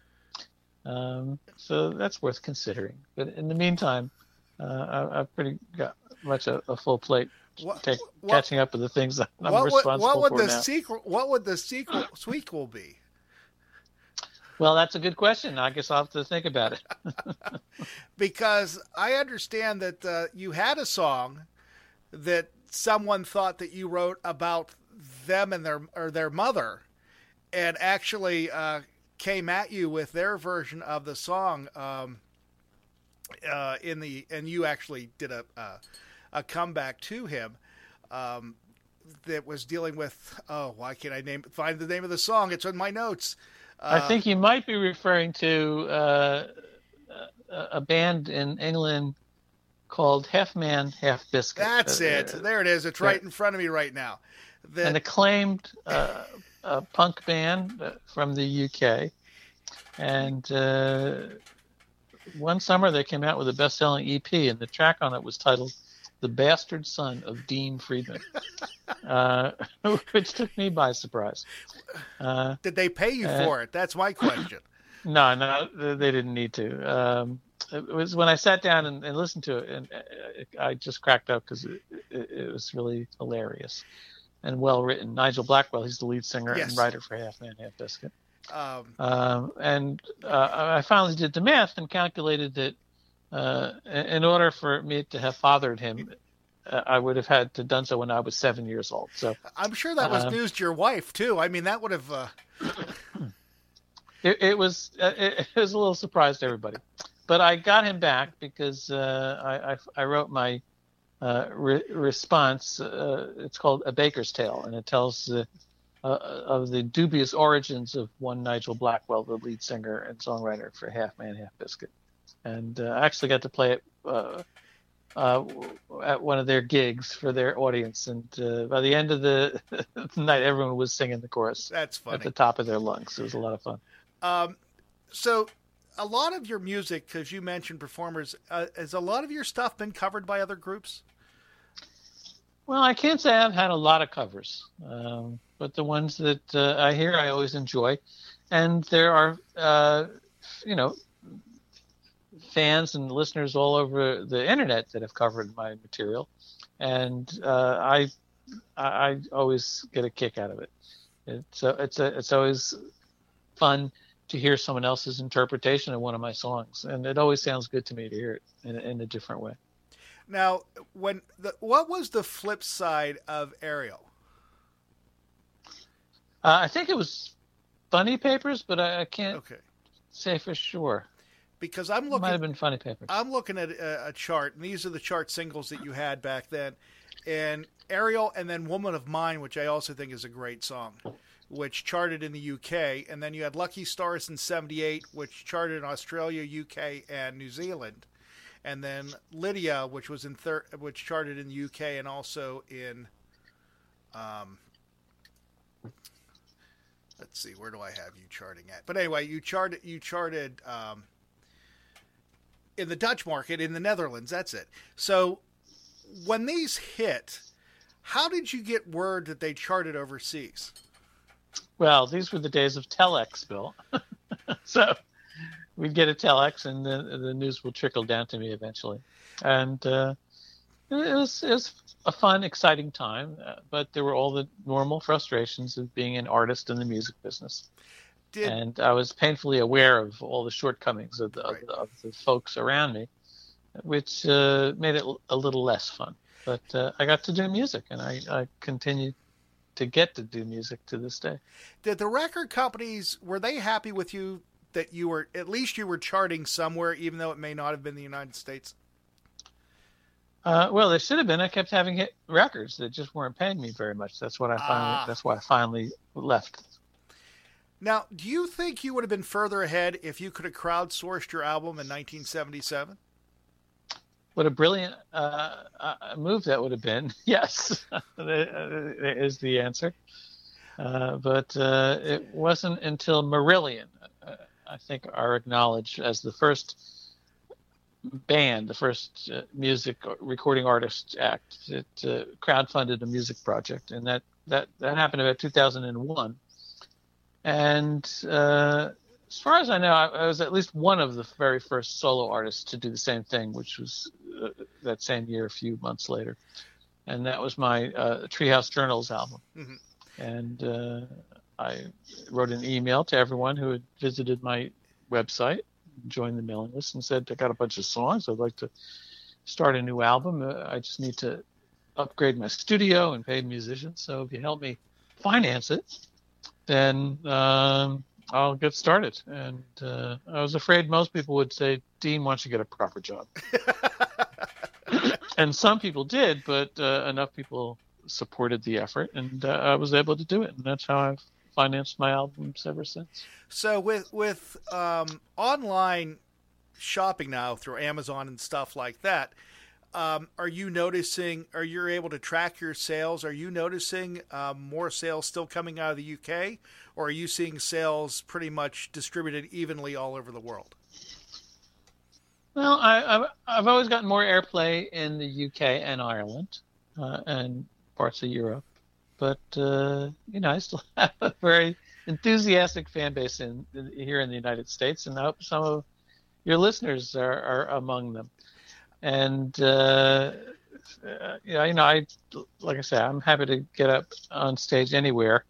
Um, so that's worth considering. But in the meantime, uh, I, have pretty got much a, a full plate what, take, what, catching up with the things (laughs) I'm what responsible would, what would for the now. Sequel, what would the sequel sequel be? Well, that's a good question. I guess I'll have to think about it. (laughs) because I understand that uh, you had a song that someone thought that you wrote about them and their or their mother, and actually uh, came at you with their version of the song. Um, uh, in the and you actually did a a comeback to him. Um, that was dealing with oh why can't I name find the name of the song? It's in my notes. I think you might be referring to uh, a band in England called Half Man, Half Biscuit. That's uh, it. There it is. It's right in front of me right now. The... An acclaimed uh, punk band uh, from the UK. And uh, one summer they came out with a best selling EP, and the track on it was titled the bastard son of Dean Friedman, uh, (laughs) which took me by surprise. Uh, Did they pay you uh, for it? That's my question. (laughs) no, no, they didn't need to. Um, it was when I sat down and, and listened to it, and uh, I just cracked up because it, it, it, was really hilarious. and well written. Nigel Blackwell, he's the lead singer Yes. and writer for Half Man Half Biscuit. Um, Um, and uh, I finally did the math and calculated that uh, in order for me to have fathered him, uh, I would have had to done so when I was seven years old. So I'm sure that was Uh, news to your wife too. I mean, that would have. Uh, (clears throat) it, it was uh, it, it was a little surprise to everybody. But I got him back because uh, I, I I wrote my uh, re- response. Uh, it's called A Baker's Tale, and it tells uh, uh, of the dubious origins of one Nigel Blackwell, the lead singer and songwriter for Half Man Half Biscuit. And uh, I actually got to play it uh, uh, at one of their gigs for their audience, and uh, by the end of the (laughs) night, everyone was singing the chorus that's funny. at the top of their lungs. It was a lot of fun. Um, so, a lot of your music, because you mentioned performers, uh, has a lot of your stuff been covered by other groups? Well, I can't say I've had a lot of covers, um, but the ones that uh, I hear, I always enjoy. And there are, uh, you know, fans and listeners all over the internet that have covered my material, and uh, I, I, always get a kick out of it. It's uh, it's a, it's always fun to hear someone else's interpretation of one of my songs, and it always sounds good to me to hear it in, a- in a different way. Now, when the what was the flip side of Ariel? Uh, I think it was Funny Papers, but I, I can't Okay, say for sure. Because I'm It might have looking, been Funny Papers. I'm looking at a, a chart, and these are the chart singles that you had back then, and Ariel, and then Woman of Mine, which I also think is a great song, which charted in the UK, and then you had Lucky Stars in '78, which charted in Australia, UK, and New Zealand. and then Lydia, which was in third, which charted in the UK and also in, um, let's see, where do I have you charting at? But anyway, you charted, you charted um, in the Dutch market in the Netherlands. That's it. So when these hit, how did you get word that they charted overseas? Well, these were the days of telex, Bill. (laughs) so we'd get a telex, and the, the news will trickle down to me eventually. And uh, it was it was a fun, exciting time, uh, but there were all the normal frustrations of being an artist in the music business. Did and I was painfully aware of all the shortcomings of the, Right. of, the, of the folks around me, which uh, made it a little less fun. But uh, I got to do music, and I, I continue to get to do music to this day. did the record companies were they happy with you that you were at least you were charting somewhere, even though it may not have been the United States? Uh, well, there should have been. I kept having hit records that just weren't paying me very much. That's what I finally. Ah. That's why I finally left. Now, do you think you would have been further ahead if you could have crowdsourced your album in 1977? What a brilliant uh, uh, move that would have been. (laughs) Yes, (laughs) is the answer. Uh, but uh, it wasn't until Marillion, uh, I think, are acknowledged as the first band, the first uh, music recording artist act that uh, crowdfunded a music project, and that that that happened about 2001. And uh, as far as I know, I, I was at least one of the very first solo artists to do the same thing, which was uh, that same year, a few months later, and that was my uh, Treehouse Journals album. Mhm. And uh, I wrote an email to everyone who had visited my website, joined the mailing list, and said, "I got a bunch of songs. I'd like to start a new album. Uh, I just need to upgrade my studio and pay musicians. So if you help me finance it, then um, I'll get started." And uh, I was afraid most people would say, "Dean, why don't you get a proper job?" (laughs) and some people did, but uh, enough people supported the effort, and uh, I was able to do it, and that's how I've financed my albums ever since. So with with um, online shopping now through Amazon and stuff like that, um, are you noticing? Are you able to track your sales? Are you noticing um, more sales still coming out of the UK, or are you seeing sales pretty much distributed evenly all over the world? Well, I, I've, I've always gotten more airplay in the UK and Ireland uh, and parts of Europe, but uh, you know I still (laughs) have a very enthusiastic fan base in, in here in the United States, and I hope some of your listeners are, are among them. And uh, uh, yeah, you know, I like I said, I'm happy to get up on stage anywhere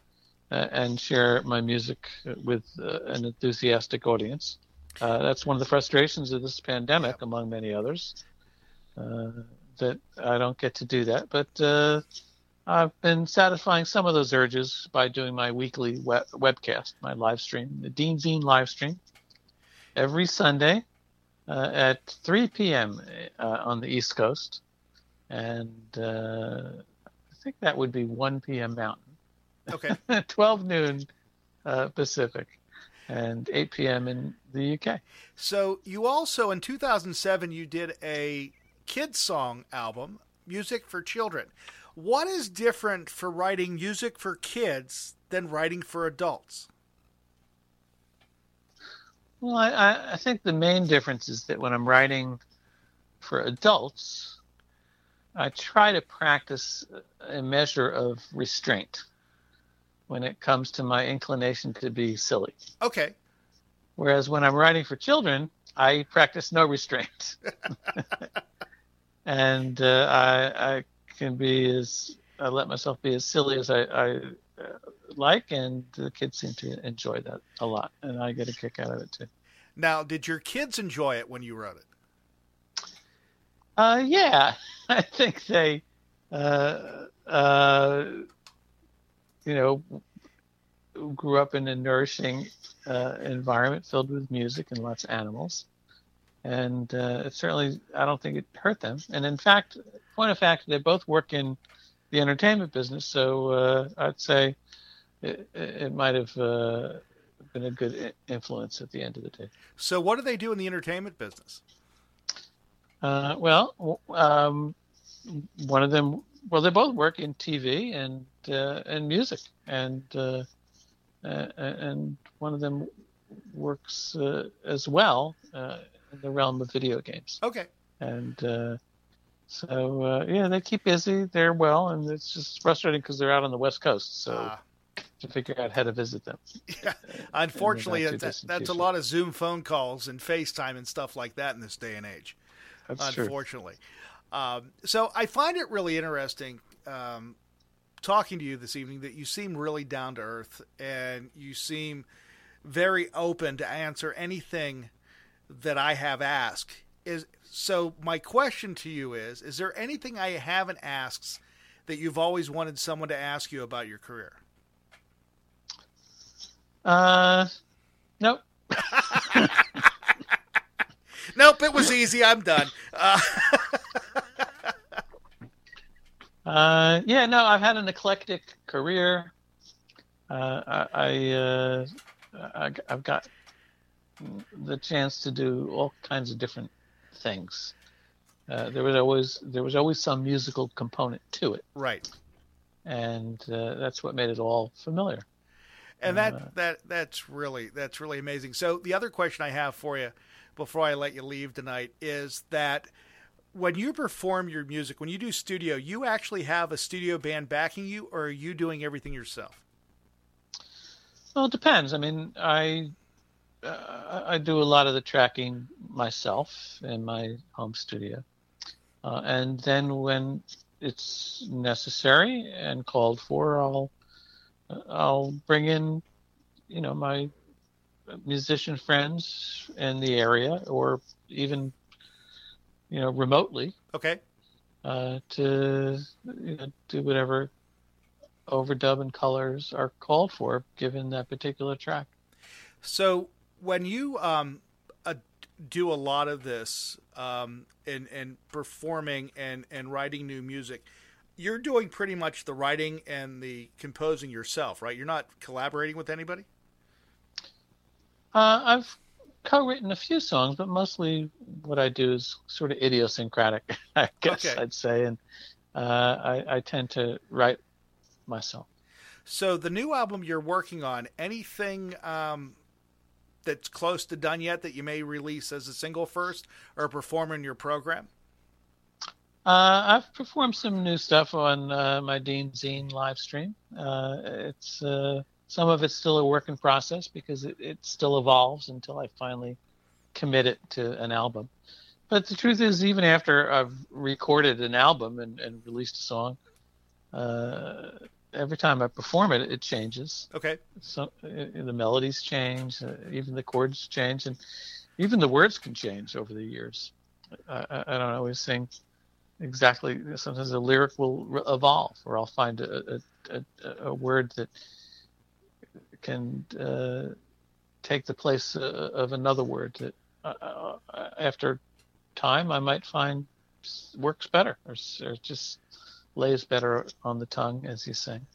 uh, and share my music with uh, an enthusiastic audience. Uh, that's one of the frustrations of this pandemic, among many others, uh, that I don't get to do that. But uh, I've been satisfying some of those urges by doing my weekly web- webcast, my live stream, the Deanzine live stream, every Sunday uh, at 3 p.m. Uh, on the East Coast, and uh, I think that would be 1 p.m. Mountain. Okay. (laughs) 12 noon uh, Pacific, and 8 p.m. in the UK. So you also in 2007 you did a kids song album, Music for Children. What is different for writing music for kids than writing for adults? Well, I, I think the main difference is that when I'm writing for adults, I try to practice a measure of restraint when it comes to my inclination to be silly. Okay. Whereas when I'm writing for children, I practice no restraint. (laughs) and uh, I, I can be as, I let myself be as silly as I, I like, and the kids seem to enjoy that a lot, and I get a kick out of it too. Now, did your kids enjoy it when you wrote it? Uh, yeah, (laughs) I think they, uh, uh, you know, grew up in a nourishing uh, environment filled with music and lots of animals, and uh, it certainly, I don't think it hurt them. And in fact, point of fact, they both work in the entertainment business, so uh, I'd say it, it might have uh, been a good influence at the end of the day. So, what do they do in the entertainment business? Uh, well, um, one of them, well, they both work in TV and uh, and music, and uh, and one of them works uh, as well uh, in the realm of video games. Okay. And uh, so uh, yeah, they keep busy. They're well, and it's just frustrating because they're out on the west coast. So Ah. to figure out how to visit them. (laughs) Yeah. Unfortunately, not that's, a lot of Zoom phone calls and FaceTime and stuff like that in this day and age. That's unfortunately. Um, so I find it really interesting um, talking to you this evening that you seem really down to earth and you seem very open to answer anything that I have asked. Is so my question to you is: Is there anything I haven't asked that you've always wanted someone to ask you about your career? Uh, nope. (laughs) Nope, it was easy. I'm done. Uh, Uh, yeah, no, I've had an eclectic career. Uh, I, I, uh, I, I've got the chance to do all kinds of different things. Uh, there was always there was always some musical component to it, right. and uh, that's what made it all familiar. and that that that's really that's really amazing. So the other question I have for you before I let you leave tonight is that when you perform your music, when you do studio, you actually have a studio band backing you, or are you doing everything yourself? Well, it depends. I mean, I uh, I do a lot of the tracking myself in my home studio, uh, and then when it's necessary and called for, I'll I'll bring in, you know, my musician friends in the area, or even, you know, remotely Okay. uh, to you know, do whatever overdub and colors are called for given that particular track. So when you um, uh, do a lot of this um, and and performing and and writing new music, you're doing pretty much the writing and the composing yourself, right? You're not collaborating with anybody. Uh, I've co-written a few songs, but mostly what I do is sort of idiosyncratic, (laughs) I guess Okay. I'd say, and uh, I, I tend to write myself. So the new album you're working on, anything um, that's close to done yet that you may release as a single first or perform in your program? Uh, I've performed some new stuff on uh, my Deanzine live stream. Uh, it's uh, some of it's still a work in process because it, it still evolves until I finally commit it to an album. but the truth is, even after I've recorded an album and, and released a song, uh, every time I perform it, it changes. Okay. So uh, the melodies change, uh, even the chords change, and even the words can change over the years. I, I, I don't always sing exactly. Sometimes the lyric will re- evolve, or I'll find a, a, a, a word that can uh, take the place uh, of another word that uh, uh, after time I might find works better or, or, just lays better on the tongue as you sing.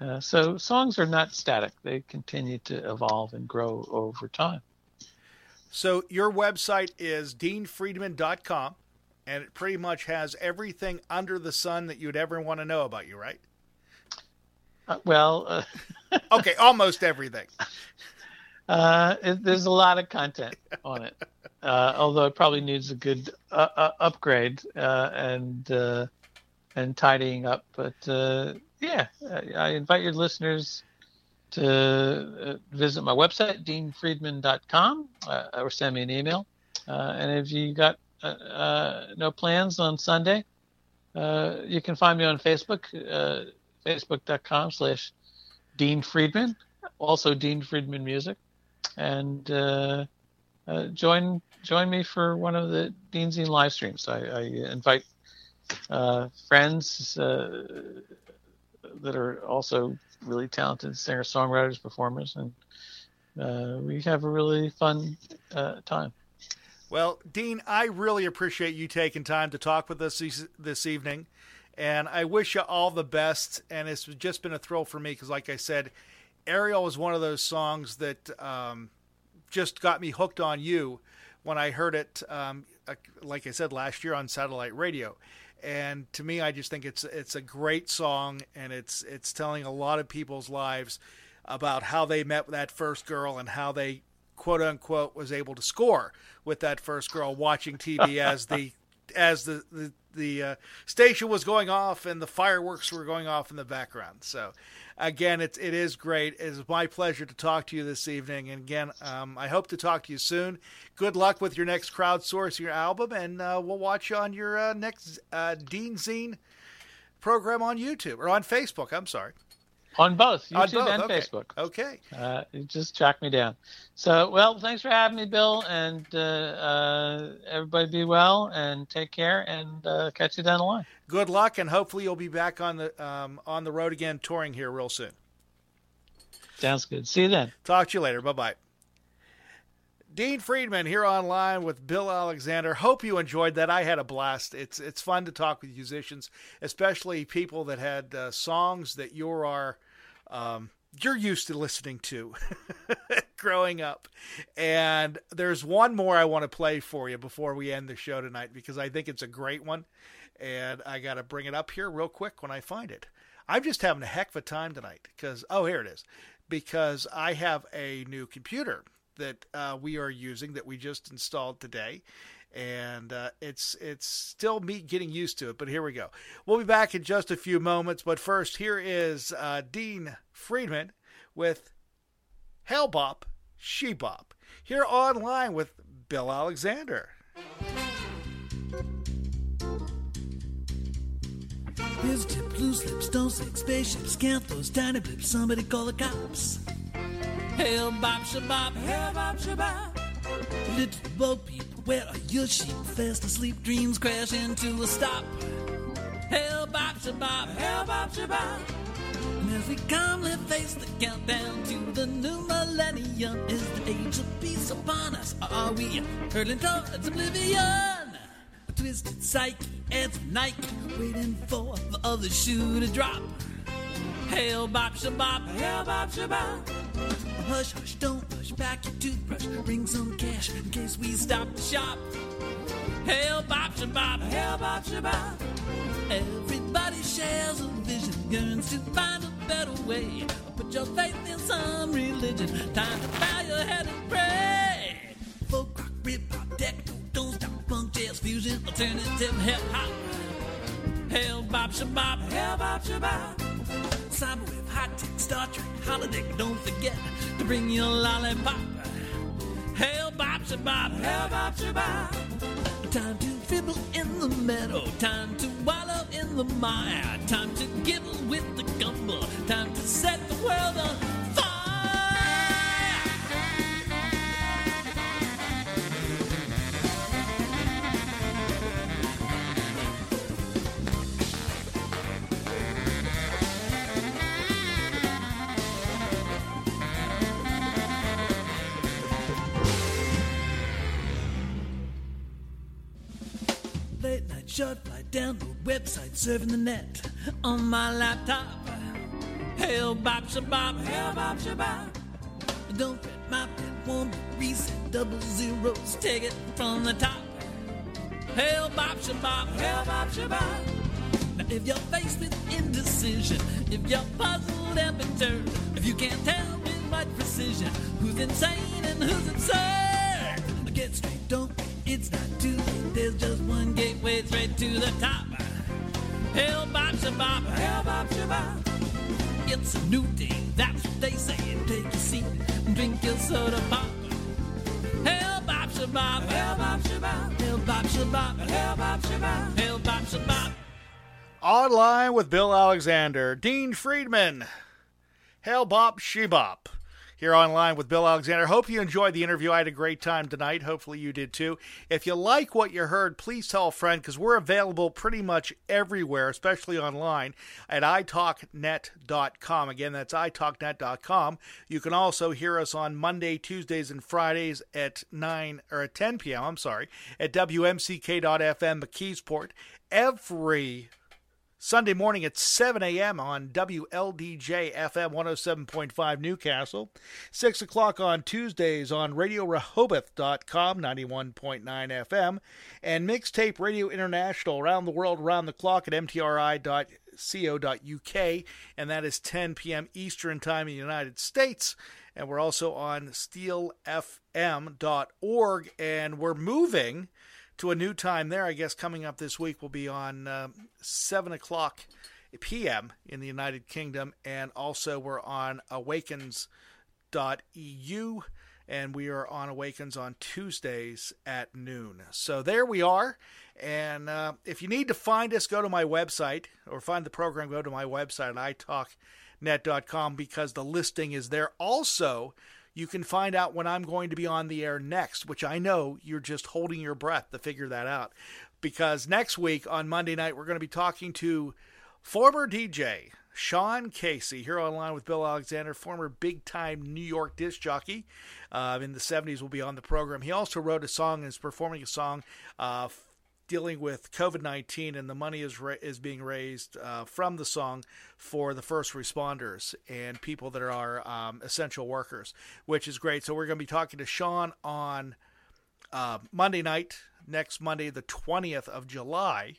Uh, so songs are not static; they continue to evolve and grow over time. So your website is deanfriedman.com, and it pretty much has everything under the sun that you'd ever want to know about you, right? Uh, well, uh, (laughs) okay, almost everything. (laughs) Uh, it, there's a lot of content on it, uh, although it probably needs a good uh, uh, upgrade and and tidying up. But uh, yeah, I invite your listeners to uh, visit my website, deanfriedman.com, uh, or send me an email. and if you got no plans on Sunday, you can find me on Facebook facebook.com slash Dean Friedman, also Dean Friedman Music, and uh, uh, join join me for one of the Deanzine live streams. I, I invite uh, friends uh, that are also really talented singer songwriters, performers, and uh, we have a really fun uh, time. Well, Dean, I really appreciate you taking time to talk with us this, evening and I wish you all the best. And it's just been a thrill for me because, like I said, Ariel was one of those songs that um, just got me hooked on you when I heard it. Um, like I said last year on satellite radio, and to me, I just think it's it's a great song, and it's it's telling a lot of people's lives about how they met that first girl and how they quote unquote was able to score with that first girl watching TV as the as the the, the uh, station was going off and the fireworks were going off in the background. So, again, it, it is great. It is my pleasure to talk to you this evening. And again, um, I hope to talk to you soon. Good luck with your next crowdsourcing your album, and uh, we'll watch you on your uh, next uh, Deanzine program on YouTube or on Facebook. I'm sorry. On both YouTube On both. and okay. Facebook. Okay. Uh, just track me down. So, well, thanks for having me, Bill, and uh, uh, everybody be well and take care, and uh, catch you down the line. Good luck, and hopefully you'll be back on the um, on the road again, touring here real soon. Sounds good. See you then. Talk to you later. Bye bye. Dean Friedman here online with Bill Alexander. Hope you enjoyed that. I had a blast. It's it's fun to talk with musicians, especially people that had uh, songs that you are um, you're used to listening to (laughs) growing up. And there's one more I want to play for you before we end the show tonight because I think it's a great one, and I got to bring it up here real quick when I find it. I'm just having a heck of a time tonight because oh here it is because I have a new computer that uh, we are using that we just installed today, and uh, it's it's still me getting used to it. But here we go. We'll be back in just a few moments. But first, here is uh, Dean Friedman with Hell Bop, She Bop here online with Bill Alexander. Here's tip, blue slips, don't slick, spaceships, count those tiny blips, somebody call the cops. Hell bop shabop, hell bop shabop. Little Bo Peep, where are your sheep? Fast asleep, dreams crash into a stop. Hell bop shabop, hell bop shabop. As we calmly face the countdown to the new millennium, is the age of peace upon us? Or are we hurtling towards oblivion? A twisted psyche and some Nike, waiting for the other shoe to drop. Hell bop shabop, hell bop shabop. Hush, hush, don't rush back your toothbrush. Bring some cash in case we stop to shop. Hell bop shabop, hell bop shabop. Everybody shares a vision, yearns to find a better way. Put your faith in some religion. Time to bow your head and pray. Folk rock, rip hop, techno, don't stop, punk, jazz, fusion, alternative hip hop. Hell bop shabop, hell bop shabop. Cyberwave, high tech, Star Trek, holodeck, don't forget to bring your lollipop. Hell bop shabop, hell bop shabop. Time to fiddle in the meadow. Time to wallow in the mire. Time to gibble with the gumbo. Time to set the world on website surfing the net on my laptop. Hail bop shabop, hail bop shabop. Don't fret, my pen won't reset double zeros. Take it from the top. Hail bop shabop, hail bop shabop. Now if you're faced with indecision, if you're puzzled and perturbed, if you can't tell with much precision who's insane and who's absurd, get straight, don't it's not too late. There's just one gateway straight to the top. Hail bop shabop, hail bop shabop. It's a new day, that's what they say. Take a seat and drink your soda pop. Hail bop shabop, hail bop shabop, hail bop shabop, hail bop shabop, hail bop shabop. Online with Bill Alexander, Dean Friedman, Hail Bop Shebop. Here online with Bill Alexander. Hope you enjoyed the interview. I had a great time tonight. Hopefully you did too. If you like what you heard, please tell a friend because we're available pretty much everywhere, especially online at italknet.com. Again, that's italknet.com. You can also hear us on Monday, Tuesdays, and Fridays at 9 or at 10 p.m. I'm sorry, at WMCK.FM McKeesport every Sunday morning at 7 a.m. on WLDJ FM 107.5 Newcastle. 6 o'clock on Tuesdays on RadioRehoboth.com 91.9 FM. And Mixtape Radio International around the world, around the clock at mtri.co.uk. And that is 10 p.m. Eastern Time in the United States. And we're also on steelfm.org. And we're moving to a new time there. I guess coming up this week will be on uh, 7 o'clock p.m. in the United Kingdom, and also we're on awakens.eu, and we are on Awakens on Tuesdays at noon. So there we are. And uh, if you need to find us, go to my website or find the program, go to my website italknet.com because the listing is there. Also, you can find out when I'm going to be on the air next, which I know you're just holding your breath to figure that out. Because next week on Monday night, we're going to be talking to former DJ Sean Casey here online with Bill Alexander, former big time New York disc jockey. Uh, in the 70s, will be on the program. He also wrote a song and is performing a song. Uh, dealing with COVID 19, and the money is, ra- is being raised uh, from the song for the first responders and people that are um, essential workers, which is great. So, we're going to be talking to Sean on uh, Monday night, next Monday, the 20th of July.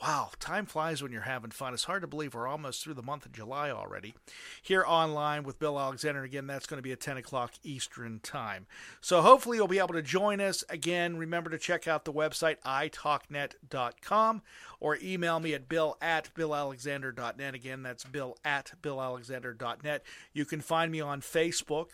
Wow, time flies when you're having fun. It's hard to believe we're almost through the month of July already. Here online with Bill Alexander. Again, that's going to be at 10 o'clock Eastern Time. So hopefully you'll be able to join us. Again, remember to check out the website, italknet.com, or email me at bill at billalexander.net. Again, that's bill at billalexander.net. You can find me on Facebook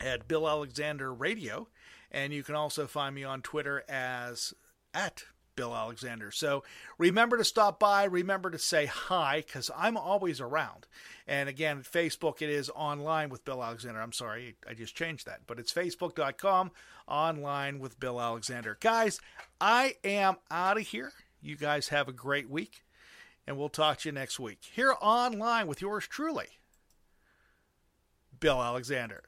at Bill Alexander Radio, and you can also find me on Twitter as at Bill Alexander. So remember to stop by. Remember to say hi because I'm always around. And again, Facebook, it is online with Bill Alexander. I'm sorry, I just changed that, but it's facebook.com online with Bill Alexander. Guys, I am out of here. You guys have a great week, and we'll talk to you next week here online with yours truly, Bill Alexander.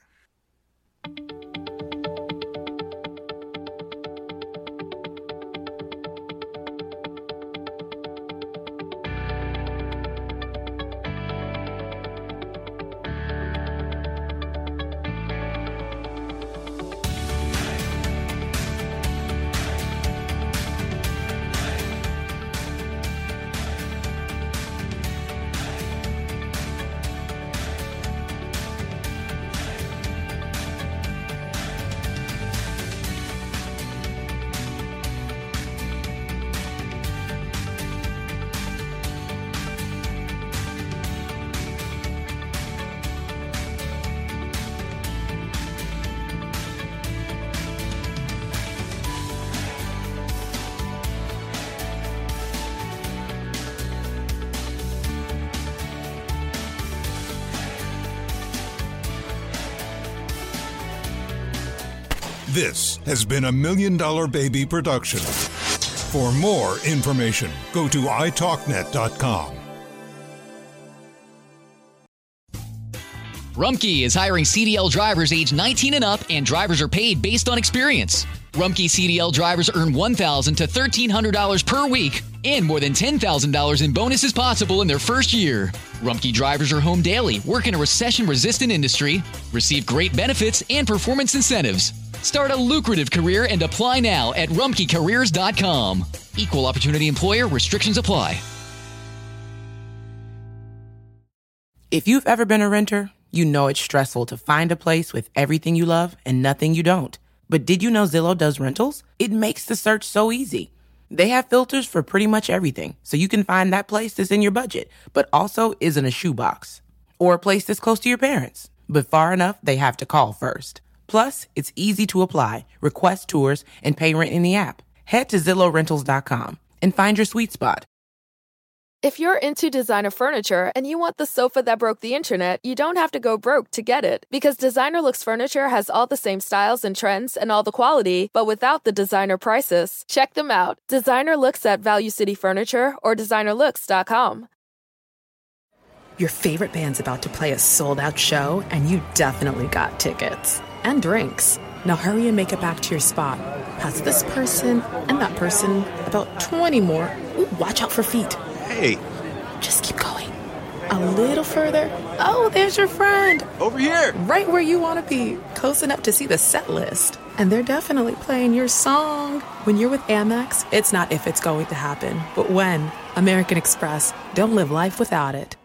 This has been a Million Dollar Baby production. For more information, go to italknet.com. Rumpke is hiring CDL drivers age 19 and up, and drivers are paid based on experience. Rumpke CDL drivers earn 1,000 to $1,300 per week, and more than $10,000 in bonuses possible in their first year. Rumpke drivers are home daily, work in a recession resistant industry, receive great benefits and performance incentives. Start a lucrative career and apply now at rumpkecareers.com. Equal opportunity employer restrictions apply. If you've ever been a renter, you know it's stressful to find a place with everything you love and nothing you don't. But did you know Zillow does rentals? It makes the search so easy. They have filters for pretty much everything, so you can find that place that's in your budget, but also isn't a shoebox. Or a place that's close to your parents, but far enough they have to call first. Plus, it's easy to apply, request tours, and pay rent in the app. Head to ZillowRentals.com and find your sweet spot. If you're into designer furniture and you want the sofa that broke the internet, you don't have to go broke to get it. Because Designer Looks Furniture has all the same styles and trends and all the quality, but without the designer prices. Check them out. Designer Looks at Value City Furniture or designerlooks.com. Your favorite band's about to play a sold out show, and you definitely got tickets and drinks. Now hurry and make it back to your spot. Pass this person and that person, about 20 more. Ooh, watch out for feet. Hey, Just keep going. A little further. Oh, there's your friend. over here! Right where you want to be. Close enough to see the set list. And they're definitely playing your song. When you're with Amex, it's not if it's going to happen, but when. American Express. Don't live life without it.